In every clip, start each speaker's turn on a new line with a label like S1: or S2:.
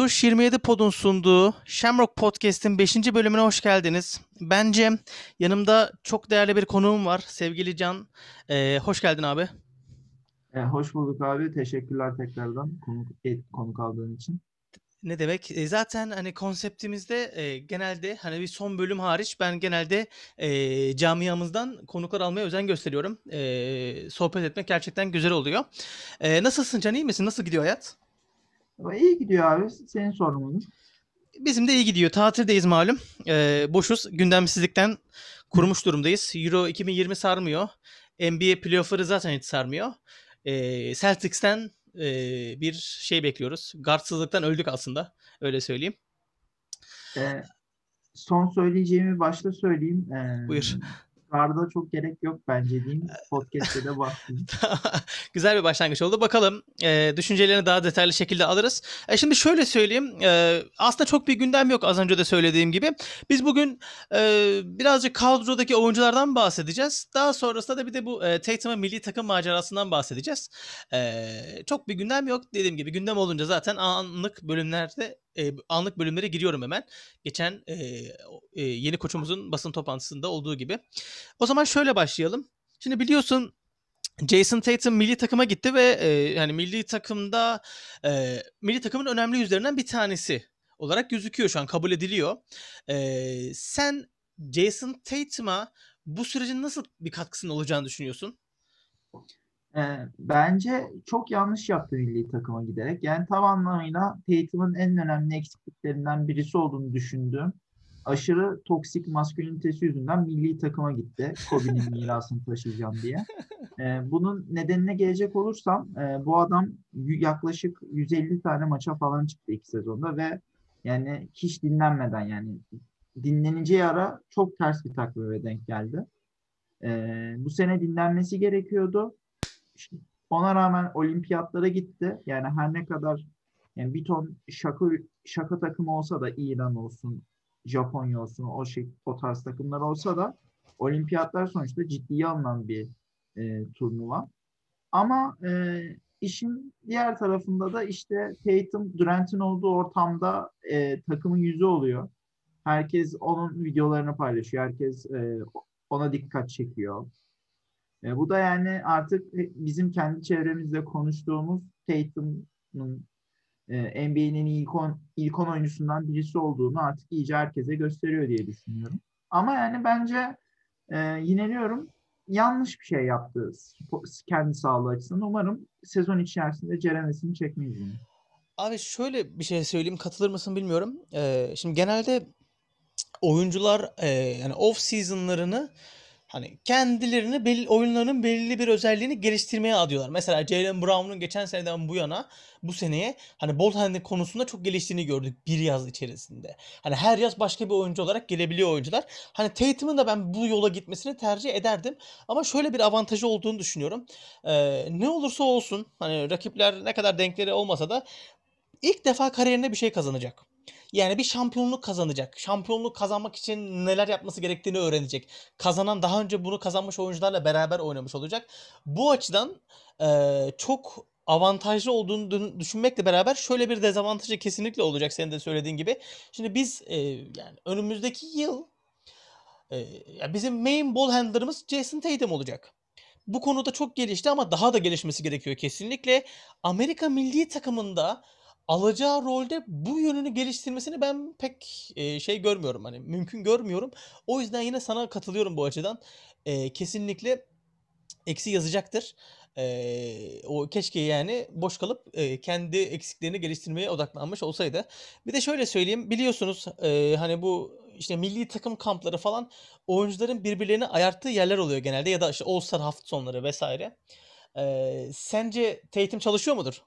S1: Tuş 27 Pod'un sunduğu Shamrock Podcast'in 5. bölümüne hoş geldiniz. Ben Cem. Yanımda çok değerli bir konuğum var. Sevgili Can. Ee, hoş geldin abi.
S2: E, hoş bulduk abi. Teşekkürler tekrardan konuk, et, konuk aldığın için.
S1: Ne demek? E, zaten hani konseptimizde e, genelde hani bir son bölüm hariç ben genelde e, camiamızdan konuklar almaya özen gösteriyorum. E, sohbet etmek gerçekten güzel oluyor. E, nasılsın Can? iyi misin? Nasıl gidiyor hayat?
S2: İyi gidiyor abi. Senin sormanın.
S1: Bizim de iyi gidiyor. Tatildeyiz malum. Ee, boşuz. Gündemsizlikten kurumuş durumdayız. Euro 2020 sarmıyor. NBA playoff'ları zaten hiç sarmıyor. Ee, Celtics'ten e, bir şey bekliyoruz. Guardsızlıktan öldük aslında. Öyle söyleyeyim.
S2: E, son söyleyeceğimi başta söyleyeyim. E,
S1: Buyur.
S2: Guard'a çok gerek yok bence diyeyim. Podcast'te de bahsedeyim.
S1: Güzel bir başlangıç oldu. Bakalım e, düşüncelerini daha detaylı şekilde alırız. E, şimdi şöyle söyleyeyim. E, aslında çok bir gündem yok az önce de söylediğim gibi. Biz bugün e, birazcık kadrodaki oyunculardan bahsedeceğiz. Daha sonrasında da bir de bu e, Tatum'un milli takım macerasından bahsedeceğiz. E, çok bir gündem yok. Dediğim gibi gündem olunca zaten anlık bölümlerde e, anlık bölümlere giriyorum hemen. Geçen e, e, yeni koçumuzun basın toplantısında olduğu gibi. O zaman şöyle başlayalım. Şimdi biliyorsun Jason Tatum milli takıma gitti ve e, yani milli takımda e, milli takımın önemli yüzlerinden bir tanesi olarak gözüküyor şu an kabul ediliyor. E, sen Jason Tatum'a bu sürecin nasıl bir katkısının olacağını düşünüyorsun?
S2: E, bence çok yanlış yaptı milli takıma giderek. Yani tam anlamıyla Tatum'un en önemli eksikliklerinden birisi olduğunu düşündüğüm aşırı toksik maskülinitesi yüzünden milli takıma gitti. Kobe'nin mirasını taşıyacağım diye. Ee, bunun nedenine gelecek olursam e, bu adam yaklaşık 150 tane maça falan çıktı iki sezonda ve yani hiç dinlenmeden yani dinleneceği ara çok ters bir takvime denk geldi. Ee, bu sene dinlenmesi gerekiyordu. Ona rağmen olimpiyatlara gitti. Yani her ne kadar yani bir ton şaka şaka takımı olsa da İran olsun, Japonya olsun, o şey o tarz takımlar olsa da olimpiyatlar sonuçta ciddiye alınan bir e, turnuva. Ama e, işin diğer tarafında da işte Tatum Durant'in olduğu ortamda e, takımın yüzü oluyor. Herkes onun videolarını paylaşıyor. Herkes e, ona dikkat çekiyor. E, bu da yani artık bizim kendi çevremizde konuştuğumuz Tatum'un e, NBA'nin ilk 10 ilk 10 oyuncusundan birisi olduğunu artık iyice herkese gösteriyor diye düşünüyorum. Ama yani bence e, yineliyorum yanlış bir şey yaptı kendi sağlığı açısından. Umarım sezon içerisinde ceremesini çekmeyiz bunu.
S1: Abi şöyle bir şey söyleyeyim katılır mısın bilmiyorum. Ee, şimdi genelde oyuncular e, yani off season'larını hani kendilerini belli, oyunlarının belli bir özelliğini geliştirmeye adıyorlar. Mesela Jalen Brown'un geçen seneden bu yana bu seneye hani ball handling konusunda çok geliştiğini gördük bir yaz içerisinde. Hani her yaz başka bir oyuncu olarak gelebiliyor oyuncular. Hani Tatum'un da ben bu yola gitmesini tercih ederdim. Ama şöyle bir avantajı olduğunu düşünüyorum. Ee, ne olursa olsun hani rakipler ne kadar denkleri olmasa da ilk defa kariyerinde bir şey kazanacak. Yani bir şampiyonluk kazanacak. Şampiyonluk kazanmak için neler yapması gerektiğini öğrenecek. Kazanan daha önce bunu kazanmış oyuncularla beraber oynamış olacak. Bu açıdan e, çok avantajlı olduğunu düşünmekle beraber şöyle bir dezavantajı kesinlikle olacak senin de söylediğin gibi. Şimdi biz e, yani önümüzdeki yıl e, bizim main ball handler'ımız Jason Tatum olacak. Bu konuda çok gelişti ama daha da gelişmesi gerekiyor kesinlikle. Amerika milli takımında alacağı rolde bu yönünü geliştirmesini ben pek e, şey görmüyorum. Hani mümkün görmüyorum. O yüzden yine sana katılıyorum bu açıdan. E, kesinlikle eksi yazacaktır. E, o keşke yani boş kalıp e, kendi eksiklerini geliştirmeye odaklanmış olsaydı. Bir de şöyle söyleyeyim. Biliyorsunuz e, hani bu işte milli takım kampları falan oyuncuların birbirlerini ayarttığı yerler oluyor genelde ya da işte All Star hafta sonları vesaire. E, sence Tatum çalışıyor mudur?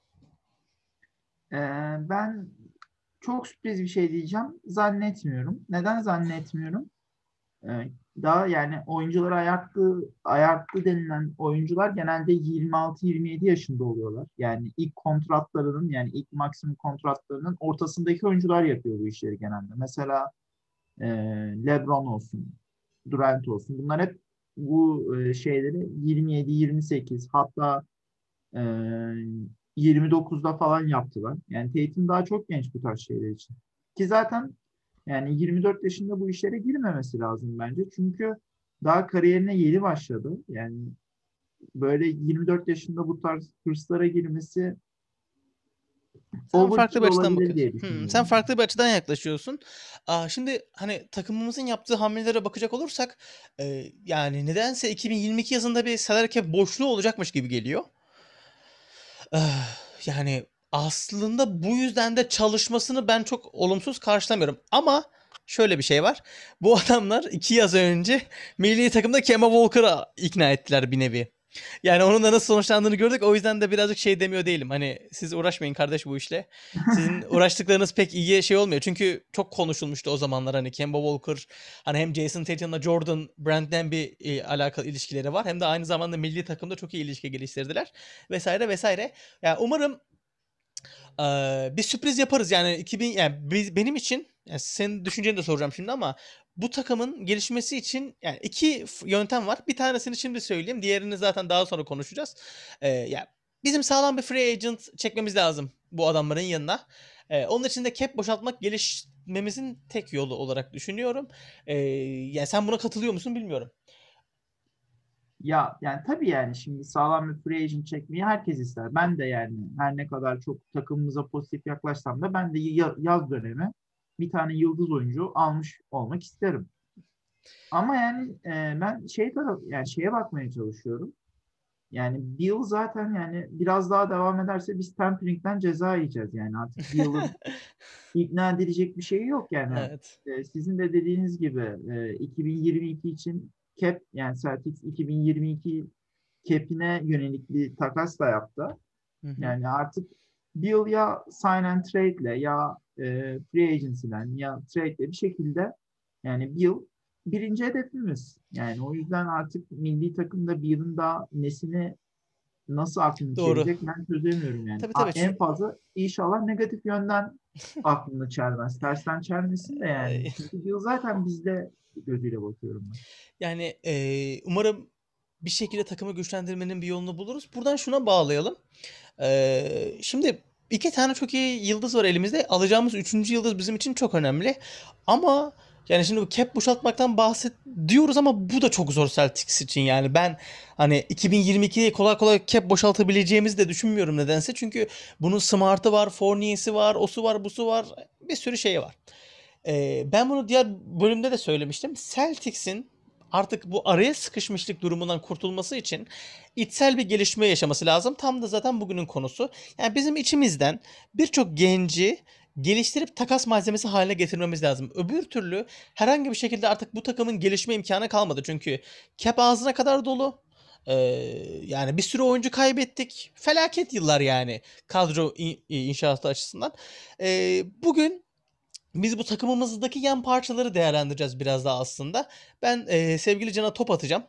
S2: Ee, ben çok sürpriz bir şey diyeceğim. Zannetmiyorum. Neden zannetmiyorum? Ee, daha yani oyuncuları ayarttı, ayarttı denilen oyuncular genelde 26-27 yaşında oluyorlar. Yani ilk kontratlarının yani ilk maksimum kontratlarının ortasındaki oyuncular yapıyor bu işleri genelde. Mesela e, LeBron olsun, Durant olsun. Bunlar hep bu e, şeyleri 27-28 hatta e, 29'da falan yaptılar. Yani Tatum daha çok genç bu tarz şeyler için. Ki zaten yani 24 yaşında bu işlere girmemesi lazım bence. Çünkü daha kariyerine yeni başladı. Yani böyle 24 yaşında bu tarz hırslara girmesi
S1: Sen farklı bir açıdan bakıyorsun. Hmm, sen farklı bir açıdan yaklaşıyorsun. Aa, şimdi hani takımımızın yaptığı hamlelere bakacak olursak e, yani nedense 2022 yazında bir salary cap boşluğu olacakmış gibi geliyor. Yani aslında bu yüzden de çalışmasını ben çok olumsuz karşılamıyorum. Ama şöyle bir şey var. Bu adamlar iki yaz önce milli takımda Kemba Walker'a ikna ettiler bir nevi. Yani onun da nasıl sonuçlandığını gördük. O yüzden de birazcık şey demiyor değilim. Hani siz uğraşmayın kardeş bu işle. Sizin uğraştıklarınız pek iyiye şey olmuyor. Çünkü çok konuşulmuştu o zamanlar hani Kemba Walker hani hem Jason Tatum'la Jordan Brand'den bir e, alakalı ilişkileri var. Hem de aynı zamanda milli takımda çok iyi ilişki geliştirdiler. Vesaire vesaire. Yani umarım e, bir sürpriz yaparız. Yani 2000 yani biz, benim için yani senin düşünceni de soracağım şimdi ama bu takımın gelişmesi için yani iki yöntem var. Bir tanesini şimdi söyleyeyim. Diğerini zaten daha sonra konuşacağız. Ee, ya bizim sağlam bir free agent çekmemiz lazım bu adamların yanına. Ee, onun için de cap boşaltmak gelişmemizin tek yolu olarak düşünüyorum. Ee, yani sen buna katılıyor musun bilmiyorum.
S2: Ya yani tabii yani şimdi sağlam bir free agent çekmeyi herkes ister. Ben de yani her ne kadar çok takımımıza pozitif yaklaşsam da ben de ya- yaz dönemi bir tane yıldız oyuncu almış olmak isterim. Ama yani e, ben şey taraf yani şeye bakmaya çalışıyorum. Yani Bill zaten yani biraz daha devam ederse biz tempering'den ceza yiyeceğiz yani artık Bill'ın ikna edilecek bir şeyi yok yani.
S1: Evet.
S2: E, sizin de dediğiniz gibi e, 2022 için cap yani Celtics 2022 cap'ine yönelik bir takas da yaptı.
S1: Hı hı.
S2: Yani artık Bill ya sign and trade'le ya e, free agency'den ya trade'le bir şekilde yani Bill birinci hedefimiz. Yani o yüzden artık milli takımda Bill'in daha nesini nasıl aklını
S1: Doğru.
S2: çevirecek ben çözemiyorum yani.
S1: Tabii, tabii.
S2: En fazla inşallah negatif yönden aklını çelmez. Tersten çelmesin de yani. Çünkü Bill zaten bizde gözüyle bakıyorum ben.
S1: Yani eee, umarım bir şekilde takımı güçlendirmenin bir yolunu buluruz. Buradan şuna bağlayalım. Eee, şimdi iki tane çok iyi yıldız var elimizde. Alacağımız üçüncü yıldız bizim için çok önemli. Ama yani şimdi bu cap boşaltmaktan bahset diyoruz ama bu da çok zor Celtics için. Yani ben hani 2022'de kolay kolay cap boşaltabileceğimizi de düşünmüyorum nedense. Çünkü bunun Smart'ı var, Fournier'si var, osu var, busu var. Bir sürü şey var. Ee, ben bunu diğer bölümde de söylemiştim. Celtics'in artık bu araya sıkışmışlık durumundan kurtulması için içsel bir gelişme yaşaması lazım. Tam da zaten bugünün konusu. Yani bizim içimizden birçok genci geliştirip takas malzemesi haline getirmemiz lazım. Öbür türlü herhangi bir şekilde artık bu takımın gelişme imkanı kalmadı. Çünkü cap ağzına kadar dolu. Ee, yani bir sürü oyuncu kaybettik. Felaket yıllar yani kadro in- inşaatı açısından. Ee, bugün biz bu takımımızdaki yan parçaları değerlendireceğiz biraz daha aslında. Ben e, sevgili Can'a top atacağım.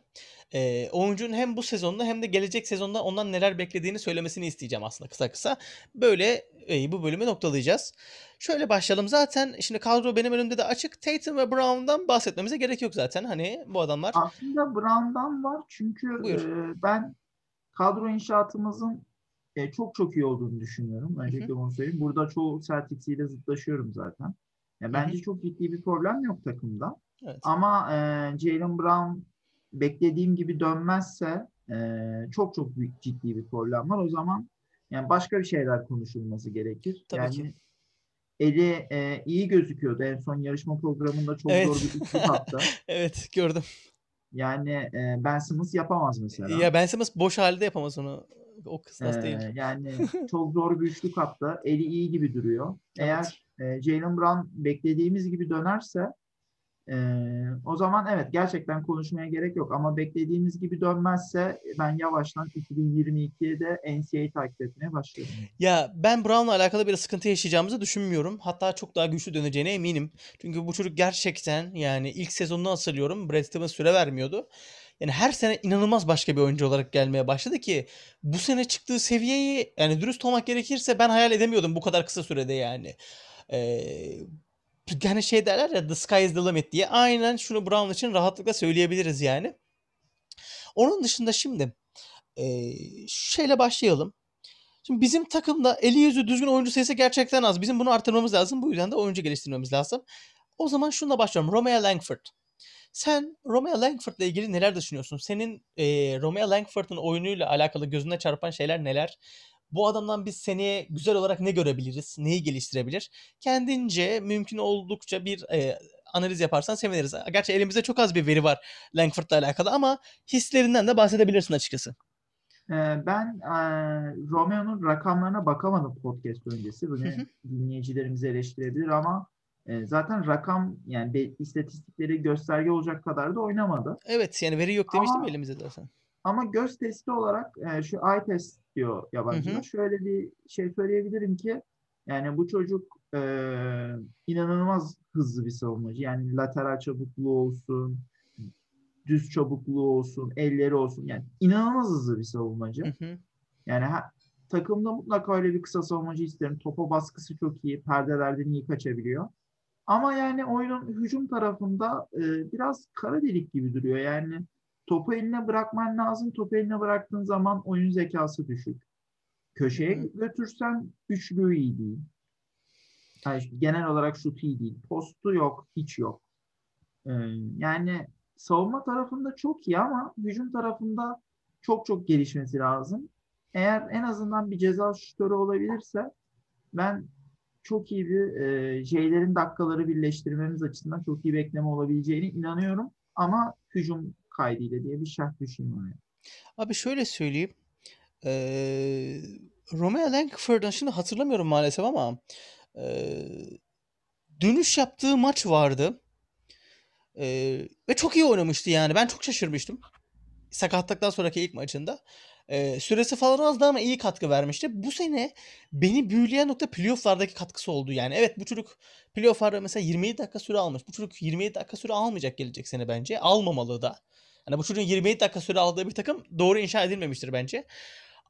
S1: E, oyuncunun hem bu sezonda hem de gelecek sezonda ondan neler beklediğini söylemesini isteyeceğim aslında kısa kısa. Böyle e, bu bölümü noktalayacağız. Şöyle başlayalım. Zaten şimdi kadro benim önümde de açık. Tatum ve Brown'dan bahsetmemize gerek yok zaten. Hani bu adamlar
S2: Aslında Brown'dan var çünkü
S1: Buyur.
S2: e, ben kadro inşaatımızın e, çok çok iyi olduğunu düşünüyorum. Öncelikle bunu söyleyeyim. Burada çoğu Celtics ile zıtlaşıyorum zaten. Ya, bence çok ciddi bir problem yok takımda.
S1: evet.
S2: Ama e, Jaylen Brown beklediğim gibi dönmezse e, çok çok büyük ciddi bir problem var. O zaman yani başka bir şeyler konuşulması gerekir.
S1: Tabii
S2: yani
S1: ki.
S2: eli e, iyi gözüküyordu. En son yarışma programında çok
S1: Evet.
S2: zor bir üçlük attı.
S1: evet gördüm.
S2: Yani e, Ben Simmons yapamaz mesela.
S1: Ya Ben Simmons boş halde yapamaz onu. O kıstas değil.
S2: Ee, yani çok zor bir üçlük attı. Eli iyi gibi duruyor.
S1: Evet.
S2: Eğer e, Jalen Brown beklediğimiz gibi dönerse e, o zaman evet gerçekten konuşmaya gerek yok. Ama beklediğimiz gibi dönmezse ben yavaştan 2022'de NCAA takip etmeye başlıyorum.
S1: Ya ben Brown'la alakalı bir sıkıntı yaşayacağımızı düşünmüyorum. Hatta çok daha güçlü döneceğine eminim. Çünkü bu çocuk gerçekten yani ilk sezonunu hatırlıyorum. Brad Stevens süre vermiyordu. Yani her sene inanılmaz başka bir oyuncu olarak gelmeye başladı ki bu sene çıktığı seviyeyi yani dürüst olmak gerekirse ben hayal edemiyordum bu kadar kısa sürede yani. Ee, hani şey derler ya the sky is the limit diye. Aynen şunu Brown için rahatlıkla söyleyebiliriz yani. Onun dışında şimdi e, şeyle başlayalım. Şimdi bizim takımda eli yüzü düzgün oyuncu sayısı gerçekten az. Bizim bunu artırmamız lazım. Bu yüzden de oyuncu geliştirmemiz lazım. O zaman şununla başlıyorum. Romeo Langford. Sen Romeo Langford'la ilgili neler düşünüyorsun? Senin e, Romeo Langford'un oyunuyla alakalı gözüne çarpan şeyler neler? Bu adamdan biz seneye güzel olarak ne görebiliriz? Neyi geliştirebilir? Kendince mümkün oldukça bir e, analiz yaparsan seviniriz. Gerçi elimizde çok az bir veri var Langford'la alakalı ama hislerinden de bahsedebilirsin açıkçası.
S2: Ee, Ben eee, Romeo'nun rakamlarına bakamadım podcast öncesi. Bunu dinleyicilerimiz eleştirebilir ama e, zaten rakam yani be- istatistikleri gösterge olacak kadar da oynamadı.
S1: Evet yani veri yok demiştim
S2: Ama-
S1: elimizde zaten.
S2: Ama göz testi olarak e, şu eye test diyor yabancılar.
S1: Hı hı.
S2: Şöyle bir şey söyleyebilirim ki yani bu çocuk e, inanılmaz hızlı bir savunmacı. Yani lateral çabukluğu olsun, düz çabukluğu olsun, elleri olsun. Yani inanılmaz hızlı bir savunmacı.
S1: Hı hı.
S2: Yani ha- takımda mutlaka öyle bir kısa savunmacı isterim. Topa baskısı çok iyi. Perdelerden iyi kaçabiliyor. Ama yani oyunun hücum tarafında e, biraz kara delik gibi duruyor. Yani topu eline bırakman lazım. Topu eline bıraktığın zaman oyun zekası düşük. Köşeye
S1: Hı.
S2: götürsen üçlü iyi değil. Yani genel olarak şutu iyi değil. Postu yok, hiç yok. Ee, yani savunma tarafında çok iyi ama hücum tarafında çok çok gelişmesi lazım. Eğer en azından bir ceza şutörü olabilirse ben çok iyi bir e, J'lerin dakikaları birleştirmemiz açısından çok iyi bekleme olabileceğine inanıyorum. Ama hücum kaydıyla diye bir şart düşeyim oraya.
S1: Abi şöyle söyleyeyim. Ee, Romeo Langford'un şimdi hatırlamıyorum maalesef ama ee, dönüş yaptığı maç vardı. Ee, ve çok iyi oynamıştı yani. Ben çok şaşırmıştım. Sakatlıktan sonraki ilk maçında. Ee, süresi falan azdı ama iyi katkı vermişti. Bu sene beni büyüleyen nokta playoff'lardaki katkısı oldu yani. Evet bu çocuk playoff'larda mesela 27 dakika süre almış. Bu çocuk 27 dakika süre almayacak gelecek sene bence. Almamalı da. Hani bu çocuğun 27 dakika süre aldığı bir takım doğru inşa edilmemiştir bence.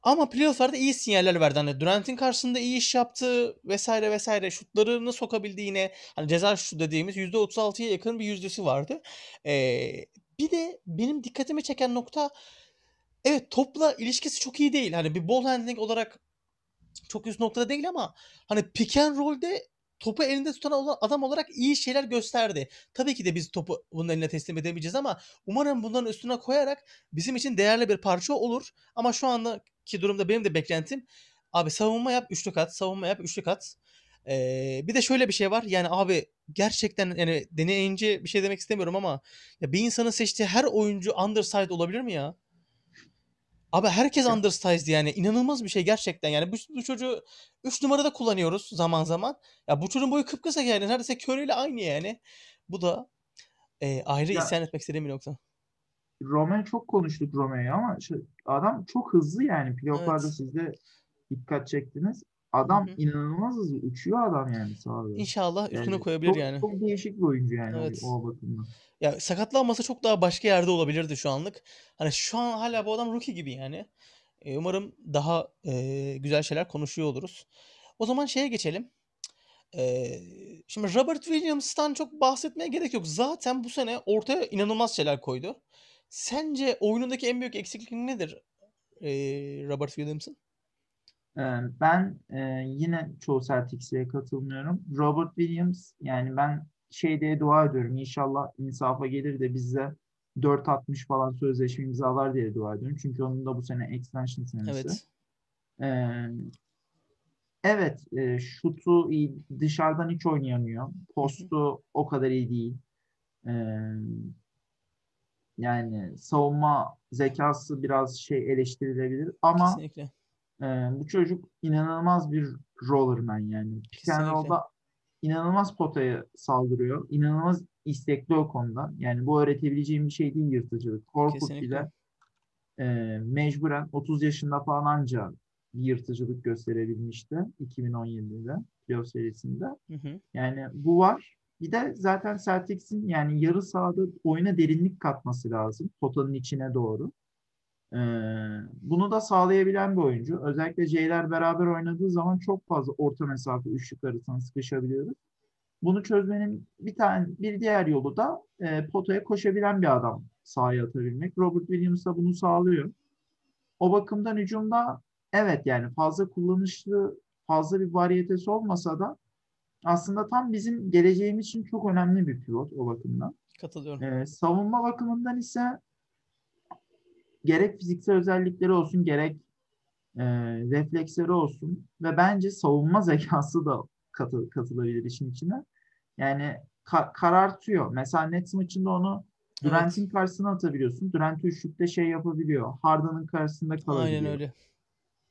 S1: Ama playoff'larda iyi sinyaller verdi. Hani Durant'in karşısında iyi iş yaptı vesaire vesaire. Şutlarını sokabildi yine. Hani ceza şutu dediğimiz %36'ya yakın bir yüzdesi vardı. Ee, bir de benim dikkatimi çeken nokta evet topla ilişkisi çok iyi değil. Hani bir ball handling olarak çok üst noktada değil ama hani pick and roll'de topu elinde tutan adam olarak iyi şeyler gösterdi. Tabii ki de biz topu bunun eline teslim edemeyeceğiz ama umarım bunların üstüne koyarak bizim için değerli bir parça olur. Ama şu andaki durumda benim de beklentim abi savunma yap üçlü kat, savunma yap üçlü kat. Ee, bir de şöyle bir şey var yani abi gerçekten yani deneyince bir şey demek istemiyorum ama ya bir insanın seçtiği her oyuncu undersized olabilir mi ya? Abi herkes undersized yani inanılmaz bir şey gerçekten yani bu, bu çocuğu 3 numarada kullanıyoruz zaman zaman. Ya bu çocuğun boyu kıpkısa yani neredeyse Curry ile aynı yani. Bu da e, ayrı
S2: Ya-
S1: isyan etmek istediğim bir nokta.
S2: Romeo çok konuştuk Romeo'yu ama şu- adam çok hızlı yani. Playoff'larda
S1: Evet.
S2: siz de dikkat çektiniz. Adam
S1: Hı hı.
S2: inanılmaz hızlı. Uçuyor adam yani sahada.
S1: İnşallah üstüne
S2: Yani
S1: koyabilir
S2: çok,
S1: yani.
S2: çok değişik bir oyuncu yani o-
S1: Evet.
S2: o, bakımdan.
S1: Ya sakatlanmasa çok daha başka yerde olabilirdi şu anlık. Hani şu an hala bu adam rookie gibi yani. E, umarım daha e, güzel şeyler konuşuyor oluruz. O zaman şeye geçelim. E, şimdi Robert Williams'tan çok bahsetmeye gerek yok. Zaten bu sene ortaya inanılmaz şeyler koydu. Sence oyunundaki en büyük eksiklik nedir e, Robert Williams'ın?
S2: Ee, Ben e, yine çoğu Celtics'e katılmıyorum. Robert Williams yani ben şey diye dua ediyorum. İnşallah insafa gelir de bize 4.60 falan sözleşme imzalar diye dua ediyorum. Çünkü onun da bu sene extension senesi.
S1: Evet.
S2: Ee, evet, e, şutu iyi, dışarıdan hiç oynayamıyor. Postu o kadar iyi değil. Ee, yani savunma zekası biraz şey eleştirilebilir ama
S1: Kesinlikle.
S2: E, bu çocuk inanılmaz bir rollerman yani.
S1: Kesinlikle.
S2: roll'da inanılmaz potaya saldırıyor. İnanılmaz istekli o konuda. Yani bu öğretebileceğim bir şey değil yırtıcılık. Korkut
S1: Kesinlikle.
S2: bile e, mecburen 30 yaşında falan anca bir yırtıcılık gösterebilmişti 2017'de playoff serisinde.
S1: Hı hı.
S2: Yani bu var. Bir de zaten Celtics'in yani yarı sahada oyuna derinlik katması lazım. Potanın içine doğru. Ee, bunu da sağlayabilen bir oyuncu. Özellikle C'ler beraber oynadığı zaman çok fazla orta mesafe üçlük arasına sıkışabiliyoruz. Bunu çözmenin bir tane bir diğer yolu da e, potaya koşabilen bir adam sahaya atabilmek. Robert Williams da bunu sağlıyor. O bakımdan hücumda evet yani fazla kullanışlı, fazla bir variyetesi olmasa da aslında tam bizim geleceğimiz için çok önemli bir pivot o bakımdan.
S1: Katılıyorum.
S2: Ee, savunma bakımından ise gerek fiziksel özellikleri olsun gerek e, refleksleri olsun ve bence savunma zekası da katı, katılabilir işin içine. Yani ka- karartıyor. Mesela Nets maçında onu Durant'in
S1: Evet.
S2: karşısına atabiliyorsun. Durant üçlükte şey yapabiliyor. Harden'ın karşısında kalabiliyor.
S1: Aynen öyle.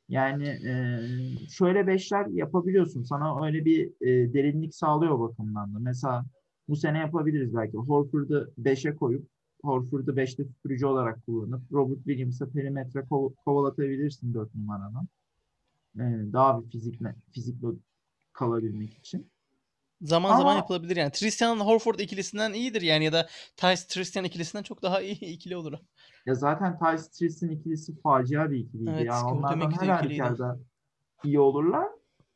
S2: Yani e, şöyle beşler yapabiliyorsun. Sana öyle bir e, derinlik sağlıyor bakımdan da. Mesela bu sene yapabiliriz belki. Horford'u 5'e koyup Horford'u 5'te süpürücü olarak kullanıp Robert Williams'a perimetre kov- kovalatabilirsin 4 numaradan. E, daha bir fizikle, fizikle kalabilmek için.
S1: Zaman
S2: Ama-
S1: zaman yapılabilir yani. Tristan Horford ikilisinden iyidir yani ya da Tice Tristan ikilisinden çok daha iyi ikili olur.
S2: Ya zaten Ty Strix'in ikilisi facia bir ikiliydi.
S1: Evet,
S2: ya
S1: gördüğüm
S2: onlardan her halükarda iyi olurlar.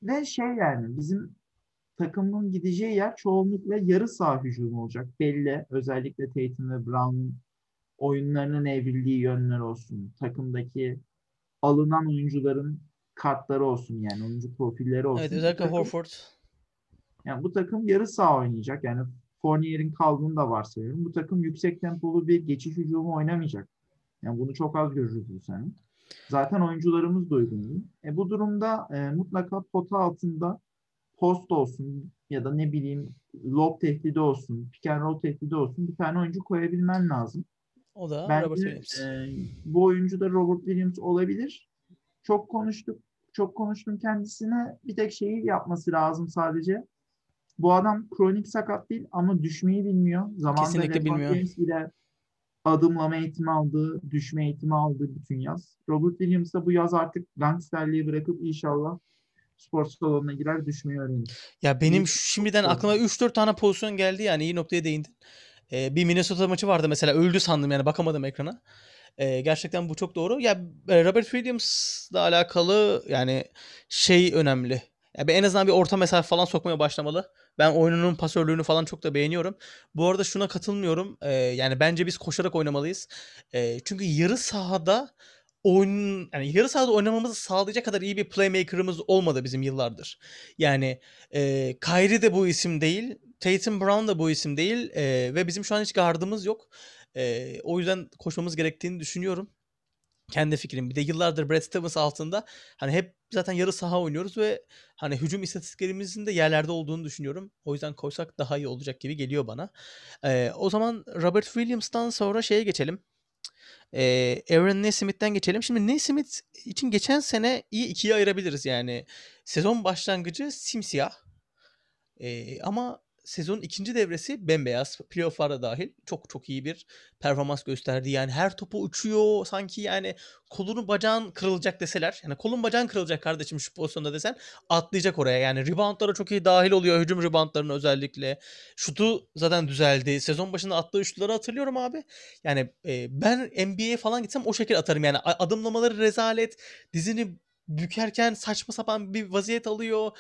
S2: Ve şey yani bizim takımın gideceği yer çoğunlukla yarı saha hücumu olacak. Belli. Özellikle Tatum ve Brown'un oyunlarının evrildiği yönler olsun. Takımdaki alınan oyuncuların kartları olsun yani oyuncu profilleri olsun.
S1: Evet özellikle
S2: takım-
S1: Horford.
S2: yani bu takım yarı saha oynayacak. Yani Fournier'in kaldığını da varsayıyorum. Bu takım yüksek tempolu bir geçiş hücumu oynamayacak. Yani bunu çok az görürüz bu sene. Zaten oyuncularımız da uygun değil. E bu durumda e, mutlaka pota altında post olsun ya da ne bileyim lob tehdidi olsun, pick and roll tehdidi olsun bir tane oyuncu koyabilmen lazım.
S1: O da
S2: Bence
S1: Robert Williams.
S2: e, bu oyuncu da Robert Williams olabilir. Çok konuştuk, çok konuştum kendisine. Bir tek şeyi yapması lazım sadece. Bu adam kronik sakat değil ama düşmeyi bilmiyor. Zamanında
S1: Kesinlikle
S2: LeBron
S1: bilmiyor.
S2: James bile adımlama eğitimi aldı, düşme eğitimi aldı bütün yaz. Robert Williams da bu yaz artık gangsterliği bırakıp inşallah spor salonuna girer düşmeyi öğrenir.
S1: Ya benim şimdiden aklıma 3-4 tane pozisyon geldi yani iyi noktaya değindin. Ee, bir Minnesota maçı vardı mesela öldü sandım yani bakamadım ekrana. Ee, gerçekten bu çok doğru. Ya e, Robert Williams'la alakalı yani şey önemli. Ya en azından bir orta mesafe falan sokmaya başlamalı. Ben oyununun pasörlüğünü falan çok da beğeniyorum. Bu arada şuna katılmıyorum. Ee, yani bence biz koşarak oynamalıyız. Ee, çünkü yarı sahada oyun yani yarı sahada oynamamızı sağlayacak kadar iyi bir playmaker'ımız olmadı bizim yıllardır. Yani e, Kyrie de bu isim değil. Tatum Brown da bu isim değil. E, ve bizim şu an hiç gardımız yok. E, o yüzden koşmamız gerektiğini düşünüyorum. Kendi fikrim. Bir de yıllardır Brad Stevens altında hani hep zaten yarı saha oynuyoruz ve hani hücum istatistiklerimizin de yerlerde olduğunu düşünüyorum. O yüzden koysak daha iyi olacak gibi geliyor bana. E, o zaman Robert Williams'tan sonra şeye geçelim. E, Aaron Nesmith'ten geçelim. Şimdi Nesmith için geçen sene iyi ikiye ayırabiliriz yani. Sezon başlangıcı simsiyah. Ee, ama sezonun ikinci devresi bembeyaz. Playoff'lara dahil çok çok iyi bir performans gösterdi. Yani her topu uçuyor. Sanki yani kolunu bacağın kırılacak deseler. Yani kolun bacağın kırılacak kardeşim şu pozisyonda desen atlayacak oraya. Yani reboundlara çok iyi dahil oluyor. Hücum reboundlarına özellikle. Şutu zaten düzeldi. Sezon başında attığı şutları hatırlıyorum abi. Yani e, ben NBA'ye falan gitsem o şekil atarım. Yani adımlamaları rezalet. Dizini bükerken saçma sapan bir vaziyet alıyor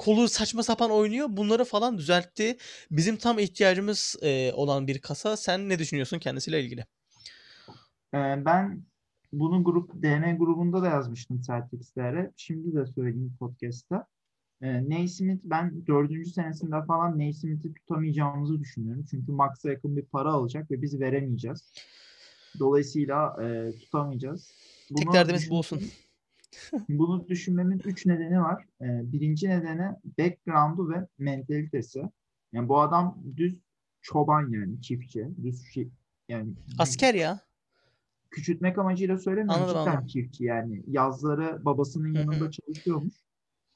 S1: kolu saçma sapan oynuyor. Bunları falan düzeltti. Bizim tam ihtiyacımız e, olan bir kasa. Sen ne düşünüyorsun kendisiyle ilgili?
S2: Ee, ben bunu grup DM grubunda da yazmıştım Celtics'lere. Şimdi de söyleyeyim podcast'ta. Ee, Naismith ben dördüncü senesinde falan Naismith'i tutamayacağımızı düşünüyorum. Çünkü Max'a yakın bir para alacak ve biz veremeyeceğiz. Dolayısıyla e, tutamayacağız.
S1: Tek
S2: Bunu
S1: derdimiz bu olsun.
S2: Bunu düşünmemin üç nedeni var. Ee, birinci nedeni background'u ve mentalitesi. Yani bu adam düz çoban yani çiftçi. Düz şey, yani
S1: Asker ya.
S2: küçültmek amacıyla söylemiyorum.
S1: Anladım,
S2: Cidden
S1: anladım.
S2: çiftçi yani. Yazları babasının yanında çalışıyormuş.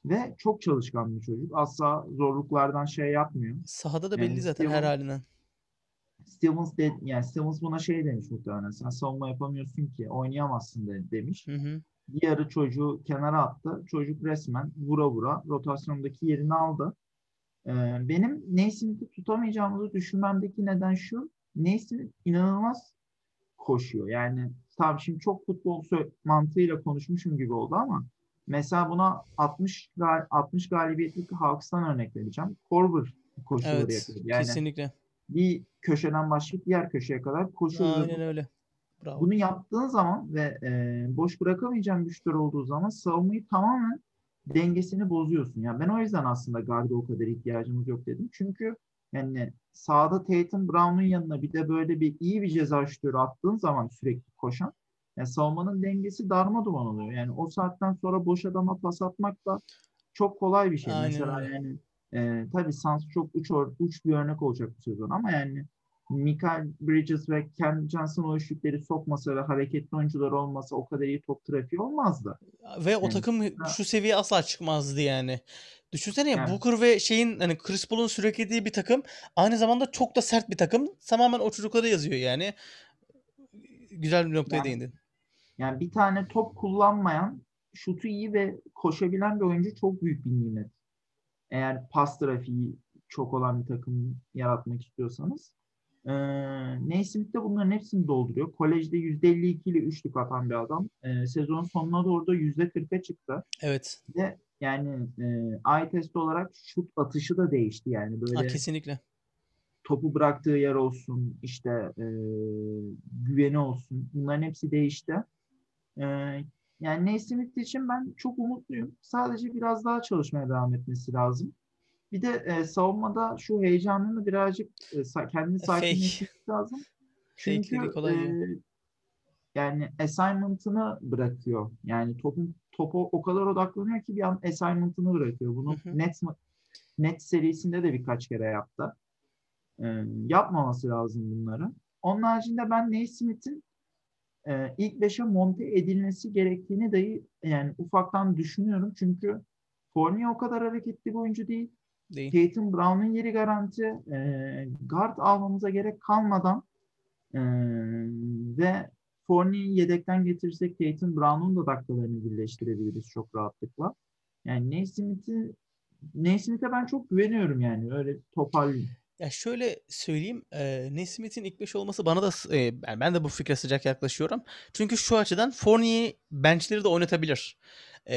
S2: Ve çok çalışkan bir çocuk. Asla zorluklardan şey yapmıyor.
S1: Sahada da
S2: Yani
S1: belli zaten her
S2: Steven-
S1: halinden.
S2: Stevens de, yani Stevens buna şey demiş muhtemelen. Sen savunma yapamıyorsun ki oynayamazsın de, demiş.
S1: Hı hı.
S2: Yarı çocuğu kenara attı. Çocuk resmen vura vura rotasyondaki yerini aldı. Ee, benim Naismith'i tutamayacağımızı düşünmemdeki neden şu. Naismith inanılmaz koşuyor. Yani tamam şimdi çok futbol mantığıyla konuşmuşum gibi oldu ama mesela buna 60 gal- 60 galibiyetlik Hawks'tan örnek vereceğim. Korver koşuları
S1: Evet.
S2: yapıyor. Yani
S1: Kesinlikle.
S2: bir köşeden başlayıp diğer köşeye kadar koşuyor.
S1: Aynen öyle. Bravo.
S2: Bunu yaptığın zaman ve e, boş bırakamayacağın güçler olduğu zaman savunmayı tamamen dengesini bozuyorsun. Yani ben o yüzden aslında garda o kadar ihtiyacımız yok dedim. Çünkü yani sağda Tatum Brown'un yanına bir de böyle bir iyi bir ceza şutörü attığın zaman sürekli koşan yani savunmanın dengesi darma duman oluyor. Yani o saatten sonra boş adama pas atmak da çok kolay bir şey.
S1: Aynen
S2: Mesela yani e, tabii Suns çok uç, uç bir örnek olacak bu sezon ama yani Michael Bridges ve Cam Johnson o üçlükleri sokmasa ve hareketli oyuncular olmasa o kadar iyi top trafiği olmazdı.
S1: Ve o
S2: Yani
S1: takım
S2: ha,
S1: şu seviyeye asla çıkmazdı yani. Düşünsene ya
S2: yani
S1: Booker ve şeyin hani Chris Paul'un süreklediği bir takım aynı zamanda çok da sert bir takım. Tamamen o çocuklara yazıyor yani. Güzel bir noktaya
S2: yani
S1: değindin.
S2: yani bir tane top kullanmayan, şutu iyi ve koşabilen bir oyuncu çok büyük bir nimet. Eğer pas trafiği çok olan bir takım yaratmak istiyorsanız. Ee, Naismith de bunların hepsini dolduruyor. Kolejde %52 ile üçlük atan bir adam. Ee, sezon sonuna doğru da %40'a çıktı.
S1: Evet.
S2: Ve yani e, eye test olarak şut atışı da değişti. Yani
S1: Ha,
S2: böyle
S1: kesinlikle.
S2: topu bıraktığı yer olsun, işte e, güveni olsun. Bunların hepsi değişti. E, yani Naismith için ben çok umutluyum. Sadece biraz daha çalışmaya devam etmesi lazım. Bir de e, savunmada şu heyecanını birazcık e, kendini
S1: Fake.
S2: sakinleştirmesi lazım. Çünkü e, yani assignment'ını bırakıyor. Yani topun topa o kadar odaklanıyor ki bir an assignment'ını bırakıyor.
S1: Hı
S2: Bunu
S1: hı.
S2: net net serisinde de birkaç kere yaptı. E, yapmaması lazım bunları. Onun haricinde ben Naismith'in e, ilk beşe monte edilmesi gerektiğini dahi yani ufaktan düşünüyorum. Çünkü Fournier o kadar hareketli bir oyuncu değil.
S1: Değil.
S2: Tatum Brown'un yeri garanti. E, guard almamıza gerek kalmadan e, ve Fournier'i yedekten getirirsek Tatum Brown'un da dakikalarını birleştirebiliriz çok rahatlıkla. Yani Naismith'i Naismith'e ben çok güveniyorum yani. Öyle toparlayayım.
S1: Ya şöyle söyleyeyim, e, Nesmith'in ilk 5 olması bana da s- yani ben de bu fikre sıcak yaklaşıyorum. Çünkü şu açıdan Fournier benchleri de oynatabilir. E,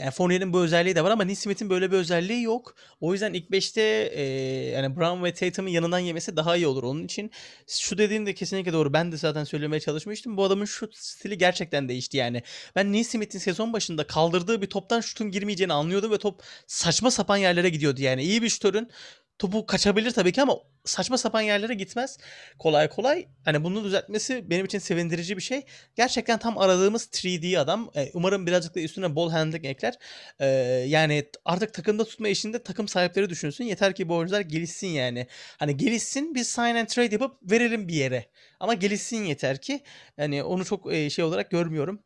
S1: yani Fournier'in bu özelliği de var ama Nesmith'in böyle bir özelliği yok. O yüzden ilk 5'te e, yani Brown ve Tatum'un yanından yemesi daha iyi olur. Onun için şu dediğin de kesinlikle doğru. Ben de zaten söylemeye çalışmıştım. Bu adamın şut stili gerçekten değişti yani. Ben Nesmith'in sezon başında kaldırdığı bir toptan şutun girmeyeceğini anlıyordum ve top saçma sapan yerlere gidiyordu yani. İyi bir şutörün topu kaçabilir tabii ki ama saçma sapan yerlere gitmez kolay kolay. Hani bunu düzeltmesi benim için sevindirici bir şey. Gerçekten tam aradığımız 3D adam. E, umarım birazcık da üstüne ball handling ekler. E, yani artık takımda tutma işinde takım sahipleri düşünsün. Yeter ki bu oyuncular gelişsin yani. Hani gelişsin biz sign and trade yapıp verelim bir yere. Ama gelişsin yeter ki. Yani onu çok e, şey olarak görmüyorum.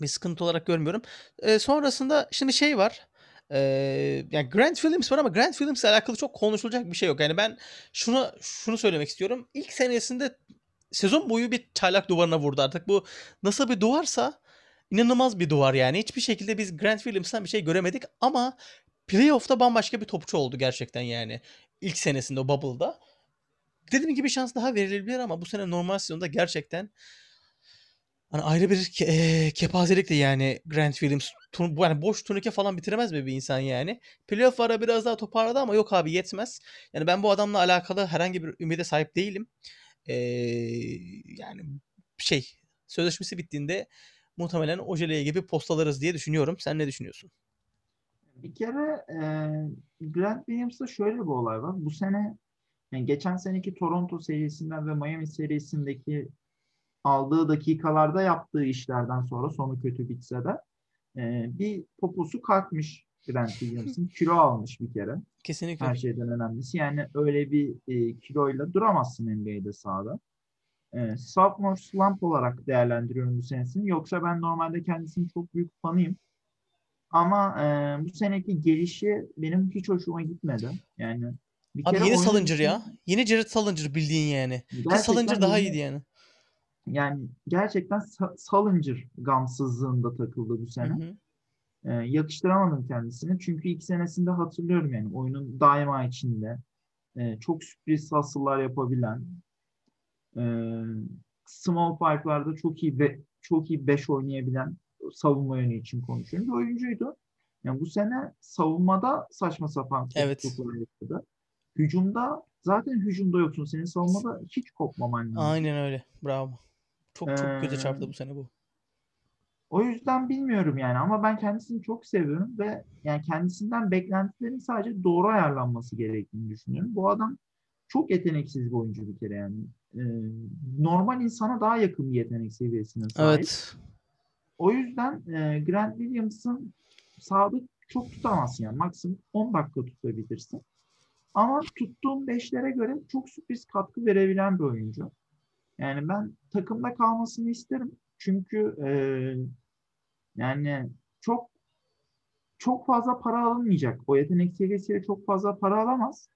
S1: Bir sıkıntı olarak görmüyorum. Sonrasında şimdi şey var. Ee, yani Grant Williams var ama Grant Williams ile alakalı çok konuşulacak bir şey yok. Yani ben şunu şunu söylemek istiyorum. İlk senesinde sezon boyu bir çaylak duvarına vurdu artık. Bu nasıl bir duvarsa inanılmaz bir duvar yani. Hiçbir şekilde biz Grant Williams'tan bir şey göremedik ama playoff'ta bambaşka bir topçu oldu gerçekten yani. İlk senesinde o bubble'da. Dediğim gibi şans daha verilebilir ama bu sene normal sezonda gerçekten Hani ayrı bir ke- eee, kepazelik de yani Grant Williams tur- bu yani boş turnike falan bitiremez mi bir insan yani? Playoff ara biraz daha toparladı ama yok abi yetmez. Yani ben bu adamla alakalı herhangi bir ümide sahip değilim. Eee, yani şey sözleşmesi bittiğinde muhtemelen Ojeleye gibi postalarız diye düşünüyorum. Sen ne düşünüyorsun?
S2: Bir kere e, Grant Williams'ta şöyle bir olay var. Bu sene yani geçen seneki Toronto serisinden ve Miami serisindeki aldığı dakikalarda yaptığı işlerden sonra sonu kötü bitse de e, bir poposu kalkmış Grant Williams'ın. Kilo almış bir kere.
S1: Kesinlikle.
S2: Her şeyden önemlisi. Yani öyle bir e, kiloyla duramazsın NBA'de sahada. E, sophomore slump olarak değerlendiriyorum bu senesini. Yoksa ben normalde kendisinin çok büyük fanıyım. Ama e, bu seneki gelişi benim hiç hoşuma gitmedi. Yani bir
S1: Abi
S2: kere
S1: yeni Salinger ya. Yeni Jared Salinger bildiğin yani. Ki Salinger daha iyiydi yani.
S2: Yani gerçekten Sa- Salinger gamsızlığında takıldı bu
S1: Hı
S2: sene.
S1: hı.
S2: Ee, yakıştıramadım kendisini. Çünkü ilk senesinde hatırlıyorum yani oyunun daima içinde. Ee, çok sürpriz hustle yapabilen, e, small parklarda çok iyi ve çok iyi 5 oynayabilen savunma yönü için konuşuyorum. Bir oyuncuydu. Yani bu sene savunmada saçma sapan
S1: Evet.
S2: yaptı. Hücumda zaten hücumda yoksun. Senin savunmada hiç kopmaman lazım.
S1: Aynen öyle. Bravo. Çok çok göze
S2: Ee,
S1: çarptı bu sene bu.
S2: O yüzden bilmiyorum yani ama ben kendisini çok seviyorum ve yani kendisinden beklentilerin sadece doğru ayarlanması gerektiğini düşünüyorum. Bu adam çok yeteneksiz bir oyuncu bir kere yani. Ee, normal insana daha yakın bir yetenek seviyesine sahip.
S1: Evet.
S2: O yüzden e, Grant Williams'ın sahada çok tutamazsın yani. Maksimum 10 dakika tutabilirsin. Ama tuttuğun beşlere göre çok sürpriz katkı verebilen bir oyuncu. Yani ben takımda kalmasını isterim. Çünkü e, yani çok çok fazla para alınmayacak. O yetenek seviyesiyle çok fazla para alamaz.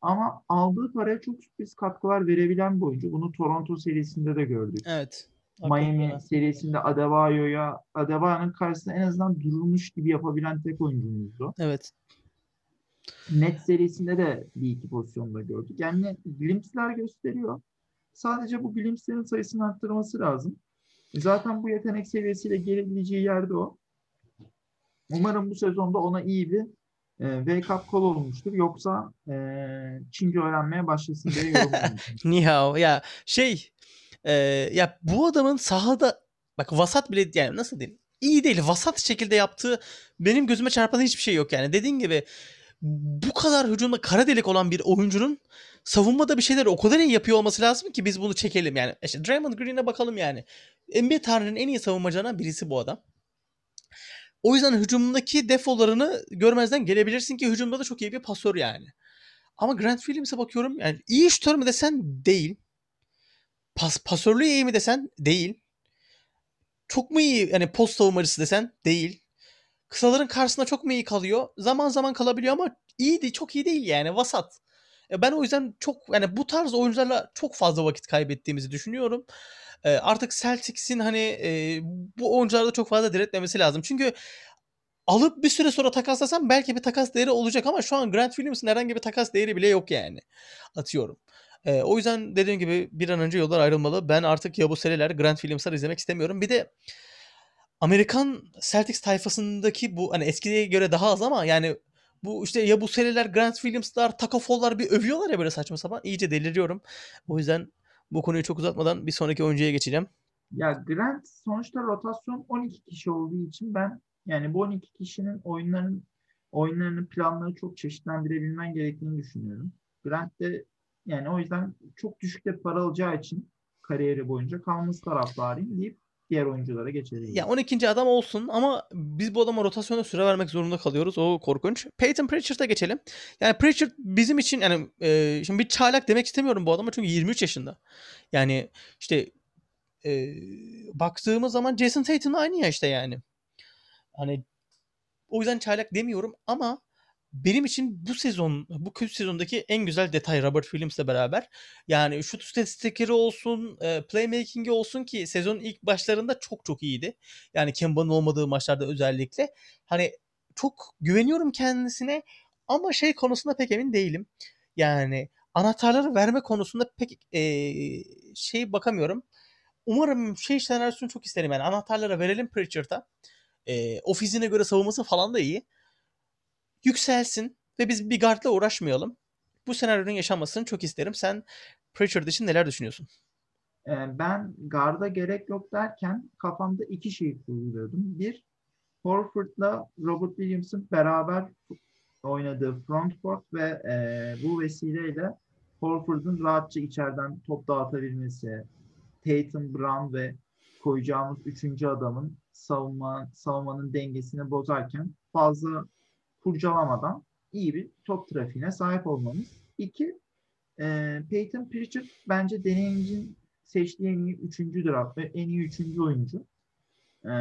S2: Ama aldığı paraya çok sürpriz katkılar verebilen bir oyuncu. Bunu Toronto serisinde de gördük.
S1: Evet.
S2: Miami
S1: Hakikaten.
S2: serisinde Adebayo'ya Adebayo'nun karşısında en azından durulmuş gibi yapabilen tek oyuncumuzdu.
S1: Evet.
S2: Net serisinde de bir iki pozisyonda gördük. Yani glimpsler gösteriyor. Sadece bu glimpslerin sayısını arttırması lazım. Zaten bu yetenek seviyesiyle gelebileceği yerde o. Umarım bu sezonda ona iyi bir e, wake up call olmuştur. Yoksa e, Çince öğrenmeye başlasın diye yorumlamışım.
S1: Ni hao. Ya şey e, ya bu adamın sahada bak vasat bile yani nasıl diyeyim iyi değil vasat şekilde yaptığı benim gözüme çarpan hiçbir şey yok yani. Dediğin gibi bu kadar hücumda kara delik olan bir oyuncunun savunmada bir şeyler o kadar iyi yapıyor olması lazım ki biz bunu çekelim yani. İşte Draymond Green'e bakalım yani. NBA tarihinin en iyi savunmacılarından birisi bu adam. O yüzden hücumdaki defolarını görmezden gelebilirsin ki hücumda da çok iyi bir pasör yani. Ama Grant Williams'a bakıyorum yani iyi şutör mü desen değil. Pas, pasörlüğü iyi mi desen değil. Çok mu iyi yani post savunmacısı desen değil. Kısaların karşısında çok mu iyi kalıyor? Zaman zaman kalabiliyor ama iyi de çok iyi değil yani vasat. E, Ben o yüzden çok yani bu tarz oyuncularla çok fazla vakit kaybettiğimizi düşünüyorum. E, Artık Celtics'in hani e, bu oyuncularda çok fazla diretmemesi lazım. Çünkü alıp bir süre sonra takaslasam belki bir takas değeri olacak ama şu an Grant Williams'ın herhangi bir takas değeri bile yok yani. Atıyorum. E, o yüzden dediğim gibi bir an önce yollar ayrılmalı. Ben artık ya bu seriler Grant Williams'lar izlemek istemiyorum. Bir de Amerikan Celtics tayfasındaki bu hani eskiye göre daha az ama yani bu işte ya bu seriler Grant Williams'lar, Taco Fall'lar bir övüyorlar ya böyle saçma sapan. İyice deliriyorum. O yüzden bu konuyu çok uzatmadan bir sonraki oyuncuya geçeceğim.
S2: Ya Grant sonuçta rotasyon 12 kişi olduğu için ben yani bu 12 kişinin oyunların oyunlarını planları çok çeşitlendirebilmen gerektiğini düşünüyorum. Grant de yani o yüzden çok düşük de para alacağı için kariyeri boyunca kalması taraftarıyım deyip diğer oyunculara geçelim.
S1: Ya 12. adam olsun ama biz bu adama rotasyonda süre vermek zorunda kalıyoruz. O korkunç. Peyton Pritchard'a geçelim. Yani Pritchard bizim için yani e, şimdi bir çaylak demek istemiyorum bu adama çünkü 23 yaşında. Yani işte e, baktığımız zaman Jason Tatum'la aynı yaşta yani. Hani o yüzden çaylak demiyorum ama benim için bu sezon, bu kötü sezondaki en güzel detay Robert Williams'la beraber. Yani şut istatistikleri olsun, e, playmaking'i olsun ki sezonun ilk başlarında çok çok iyiydi. Yani Kemba'nın olmadığı maçlarda özellikle. Hani çok güveniyorum kendisine ama şey konusunda pek emin değilim. Yani anahtarları verme konusunda pek e, şey bakamıyorum. Umarım şey senaryosunu çok isterim yani anahtarları verelim Pritchard'a. E, ofisine göre savunması falan da iyi yükselsin ve biz bir guardla uğraşmayalım. Bu senaryonun yaşanmasını çok isterim. Sen Pritchard için neler düşünüyorsun?
S2: Ee, ben garda gerek yok derken kafamda iki şey kurguluyordum. Bir, Horford'la Robert Williams'ın beraber oynadığı front court ve e, bu vesileyle Horford'un rahatça içeriden top dağıtabilmesi, Tatum, Brown ve koyacağımız üçüncü adamın savunma savunmanın dengesini bozarken fazla kurcalamadan iyi bir top trafiğine sahip olmamız. İki, e, Peyton Pritchard bence deneyimcinin seçtiği en iyi üçüncü draft ve en iyi üçüncü oyuncu. E,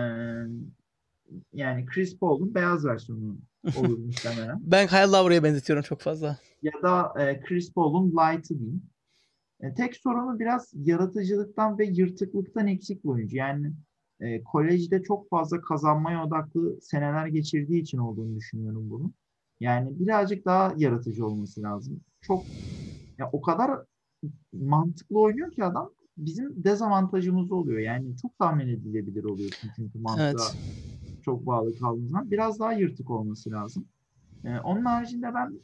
S2: yani Chris Paul'un beyaz versiyonu olur muhtemelen.
S1: Ben Kyle Lowry'e benzetiyorum çok fazla.
S2: Ya da e, Chris Paul'un light'ı diyeyim. E, tek sorunu biraz yaratıcılıktan ve yırtıklıktan eksik bir oyuncu. Yani e, kolejde çok fazla kazanmaya odaklı seneler geçirdiği için olduğunu düşünüyorum bunu. Yani birazcık daha yaratıcı olması lazım. Çok ya o kadar mantıklı oynuyor ki adam bizim dezavantajımız oluyor. Yani çok tahmin edilebilir oluyorsun çünkü mantığa
S1: Evet.
S2: çok bağlı kaldığınızdan. Biraz daha yırtık olması lazım. Ee, onun haricinde ben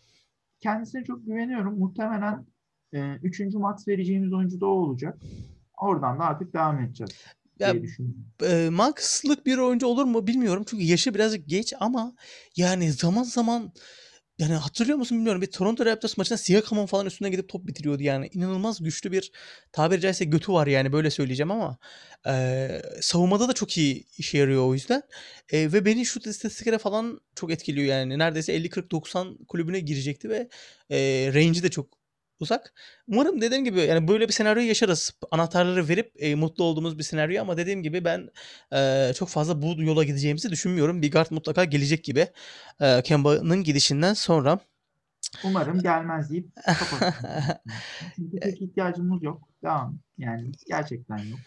S2: kendisine çok güveniyorum. Muhtemelen e, üçüncü max vereceğimiz oyuncu da o olacak. Oradan da artık devam edeceğiz
S1: Ya
S2: diye düşünüyorum.
S1: e, Max'lık bir oyuncu olur mu bilmiyorum. Çünkü yaşı birazcık geç ama yani zaman zaman yani hatırlıyor musun bilmiyorum. Bir Toronto Raptors maçında Siakam'ın falan üstüne gidip top bitiriyordu yani. İnanılmaz güçlü bir tabiri caizse götü var yani böyle söyleyeceğim ama e, savunmada da çok iyi işe yarıyor o yüzden. E, ve beni şut istatistikleri falan çok etkiliyor yani. Neredeyse 50-40-90 kulübüne girecekti ve e, range'i de çok uzak. Umarım dediğim gibi yani böyle bir senaryo yaşarız. Anahtarları verip e, mutlu olduğumuz bir senaryo ama dediğim gibi ben e, çok fazla bu yola gideceğimizi düşünmüyorum. Bir guard mutlaka gelecek gibi. E, Kemba'nın gidişinden sonra.
S2: Umarım gelmez deyip. Çünkü pek ihtiyacımız yok. Devam. Yani gerçekten yok.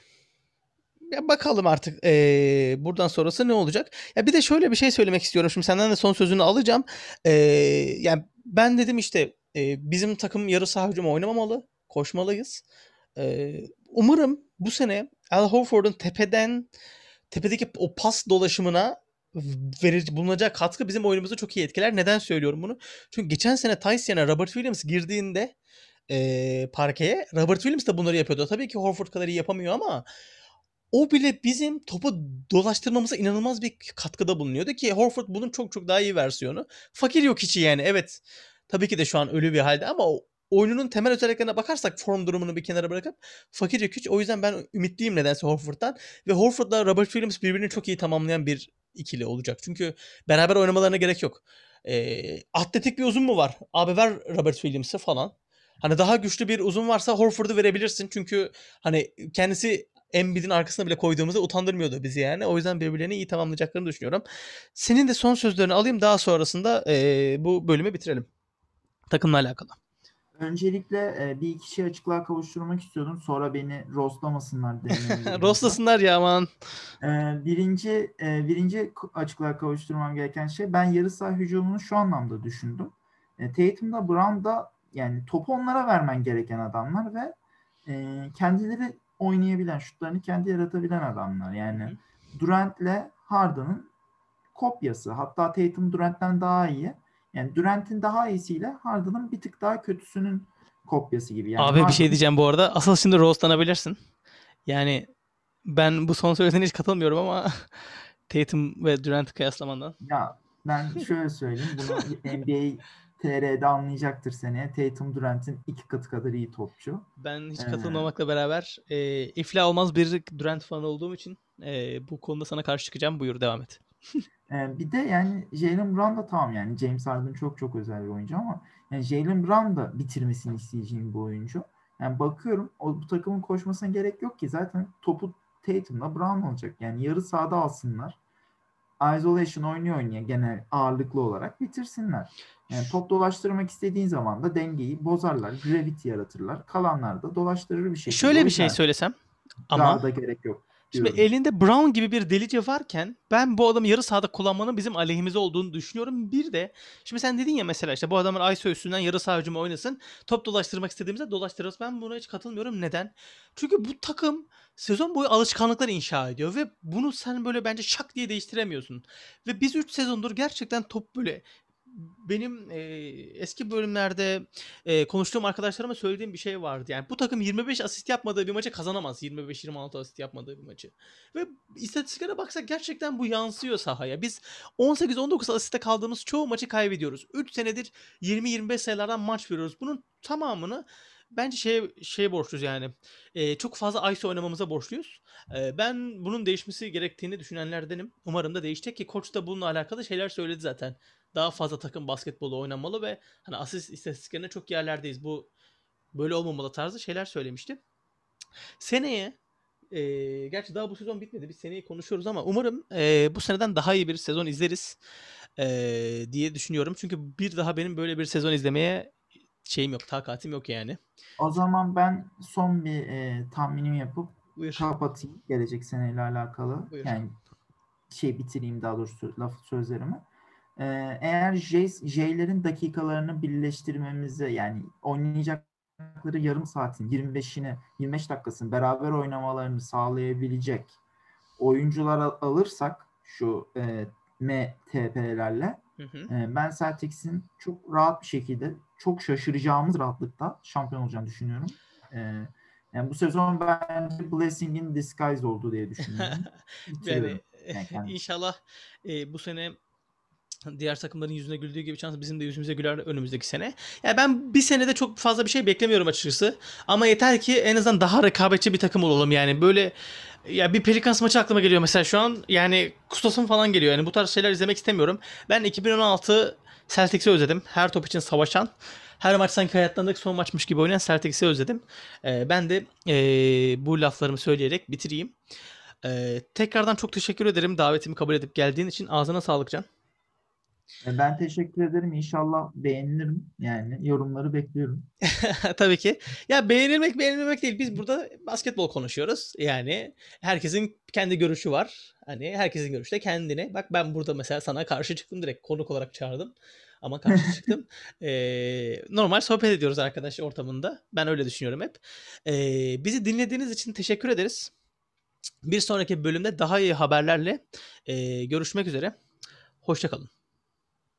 S1: Ya bakalım artık e, buradan sonrası ne olacak. Ya bir de şöyle bir şey söylemek istiyorum. Şimdi senden de son sözünü alacağım. E, yani ben dedim işte e, bizim takım yarı saha hücumu oynamamalı. Koşmalıyız. E, umarım bu sene Al Horford'un tepeden tepedeki o pas dolaşımına verici bulunacak katkı bizim oyunumuzu çok iyi etkiler. Neden söylüyorum bunu? Çünkü geçen sene Tyson'a Robert Williams girdiğinde e, parkeye Robert Williams da bunları yapıyordu. Tabii ki Horford kadar iyi yapamıyor ama o bile bizim topu dolaştırmamıza inanılmaz bir katkıda bulunuyordu ki Horford bunun çok çok daha iyi versiyonu. Fakir yok içi yani evet. Tabii ki de şu an ölü bir halde ama oyununun temel özelliklerine bakarsak form durumunu bir kenara bırakıp fakir yok hiç. O yüzden ben ümitliyim nedense Horford'dan. Ve Horford'la Robert Williams birbirini çok iyi tamamlayan bir ikili olacak. Çünkü beraber oynamalarına gerek yok. E, atletik bir uzun mu var? Abi ver Robert Williams'ı falan. Hani daha güçlü bir uzun varsa Horford'u verebilirsin. Çünkü hani kendisi Embiid'in arkasına bile koyduğumuzda utandırmıyordu bizi yani. O yüzden birbirlerini iyi tamamlayacaklarını düşünüyorum. Senin de son sözlerini alayım. Daha sonrasında e, bu bölümü bitirelim. Takımla alakalı.
S2: Öncelikle e, bir iki şey açıklığa kavuşturmak istiyordum. Sonra beni rostlamasınlar.
S1: Rostlasınlar ya aman.
S2: E, birinci, e, birinci açıklığa kavuşturmam gereken şey ben yarı saha hücumunu şu anlamda düşündüm. E, Tatum'da Brown'da yani topu onlara vermen gereken adamlar ve e, kendileri oynayabilen, şutlarını kendi yaratabilen adamlar. Yani. Durant'le Harden'ın kopyası. Hatta Tatum Durant'ten daha iyi. Yani Durant'in daha iyisiyle Harden'ın bir tık daha kötüsünün kopyası gibi. Yani
S1: Abi
S2: Harden...
S1: bir şey diyeceğim bu arada. Asıl şimdi roastlanabilirsin. Yani ben bu son söylediğine hiç katılmıyorum ama Tatum ve Durant kıyaslamandan.
S2: Ya ben şöyle söyleyeyim. Bunu NBA TR'de anlayacaktır seneye. Tatum Durant'in iki katı kadar iyi topçu.
S1: Ben hiç katılmamakla ee... beraber e, iflah olmaz bir Durant fanı olduğum için e, bu konuda sana karşı çıkacağım. Buyur devam et.
S2: Ee, bir de yani Jalen Brown da tamam yani James Harden çok çok özel bir oyuncu ama yani Jalen Brown da bitirmesini isteyeceğim bir oyuncu. Yani bakıyorum o bu takımın koşmasına gerek yok ki zaten topu Tatum'la Brown olacak. Yani yarı sahada alsınlar. Isolation oynuyor oynaya genel ağırlıklı olarak bitirsinler. Yani top dolaştırmak istediğin zaman da dengeyi bozarlar, gravity yaratırlar. Kalanlar da dolaştırır bir şekilde.
S1: Şöyle bir şey söylesem ama
S2: daha da gerek yok.
S1: Şimdi elinde Brown gibi bir delice varken ben bu adamı yarı sahada kullanmanın bizim aleyhimize olduğunu düşünüyorum. Bir de şimdi sen dedin ya mesela işte bu adamın ISO üstünden yarı saha hücumu oynasın. Top dolaştırmak istediğimizde dolaştırırız. Ben buna hiç katılmıyorum. Neden? Çünkü bu takım sezon boyu alışkanlıklar inşa ediyor ve bunu sen böyle bence şak diye değiştiremiyorsun. Ve biz 3 sezondur gerçekten top böyle benim e, eski bölümlerde e, konuştuğum arkadaşlarıma söylediğim bir şey vardı. Yani bu takım 25 asist yapmadığı bir maçı kazanamaz. 25-26 asist yapmadığı bir maçı. Ve istatistiklere baksak gerçekten bu yansıyor sahaya. Biz 18-19 asiste kaldığımız çoğu maçı kaybediyoruz. 3 senedir 20-25 sayılardan maç veriyoruz. Bunun tamamını bence şey şey borçluyuz yani. E, çok fazla ISO oynamamıza borçluyuz. E, ben bunun değişmesi gerektiğini düşünenlerdenim. Umarım da değişecek ki koç da bununla alakalı şeyler söyledi zaten daha fazla takım basketbolu oynamalı ve hani asist istatistiklerinde çok yerlerdeyiz. Bu böyle olmamalı tarzı şeyler söylemişti. Seneye e, gerçi daha bu sezon bitmedi. Biz seneyi konuşuyoruz ama umarım e, bu seneden daha iyi bir sezon izleriz e, diye düşünüyorum. Çünkü bir daha benim böyle bir sezon izlemeye şeyim yok, takatim yok yani.
S2: O zaman ben son bir e, tahminim yapıp Buyur. kapatayım gelecek seneyle alakalı. Buyur. Yani şey bitireyim daha doğrusu laf sözlerimi. Ee, eğer J'lerin dakikalarını birleştirmemize yani oynayacakları yarım saatin 25'ini 25 dakikasını beraber oynamalarını sağlayabilecek oyuncular alırsak şu e, MTP'lerle e, ben Celtics'in çok rahat bir şekilde çok şaşıracağımız rahatlıkta şampiyon olacağını düşünüyorum. E, Yani bu sezon bence blessing in disguise oldu diye düşünüyorum.
S1: Yani
S2: Bitiriyorum. Yani
S1: inşallah e, bu sene diğer takımların yüzüne güldüğü gibi şans bizim de yüzümüze güler önümüzdeki sene. Ya ben bir senede çok fazla bir şey beklemiyorum açıkçası. Ama yeter ki en azından daha rekabetçi bir takım olalım yani. Böyle ya bir Pelicans maçı aklıma geliyor mesela şu an. Yani Kustos'un falan geliyor. Yani bu tarz şeyler izlemek istemiyorum. Ben 2016 Celtics'i özledim. Her top için savaşan. Her maç sanki hayatlarındaki son maçmış gibi oynayan Celtics'i özledim. Ee, ben de ee, bu laflarımı söyleyerek bitireyim. Ee, tekrardan çok teşekkür ederim davetimi kabul edip geldiğin için. Ağzına sağlık Can.
S2: E, Ben teşekkür ederim. İnşallah beğenirim. Yani yorumları bekliyorum.
S1: Tabii ki. Ya beğenilmek beğenilmemek değil. Biz burada basketbol konuşuyoruz. Yani herkesin kendi görüşü var. Hani herkesin görüşü de kendine. Bak ben burada mesela sana karşı çıktım direkt konuk olarak çağırdım. Ama karşı çıktım. Ee, normal sohbet ediyoruz arkadaş ortamında. Ben öyle düşünüyorum hep. Ee, bizi dinlediğiniz için teşekkür ederiz. Bir sonraki bölümde daha iyi haberlerle ee, görüşmek üzere. Hoşçakalın.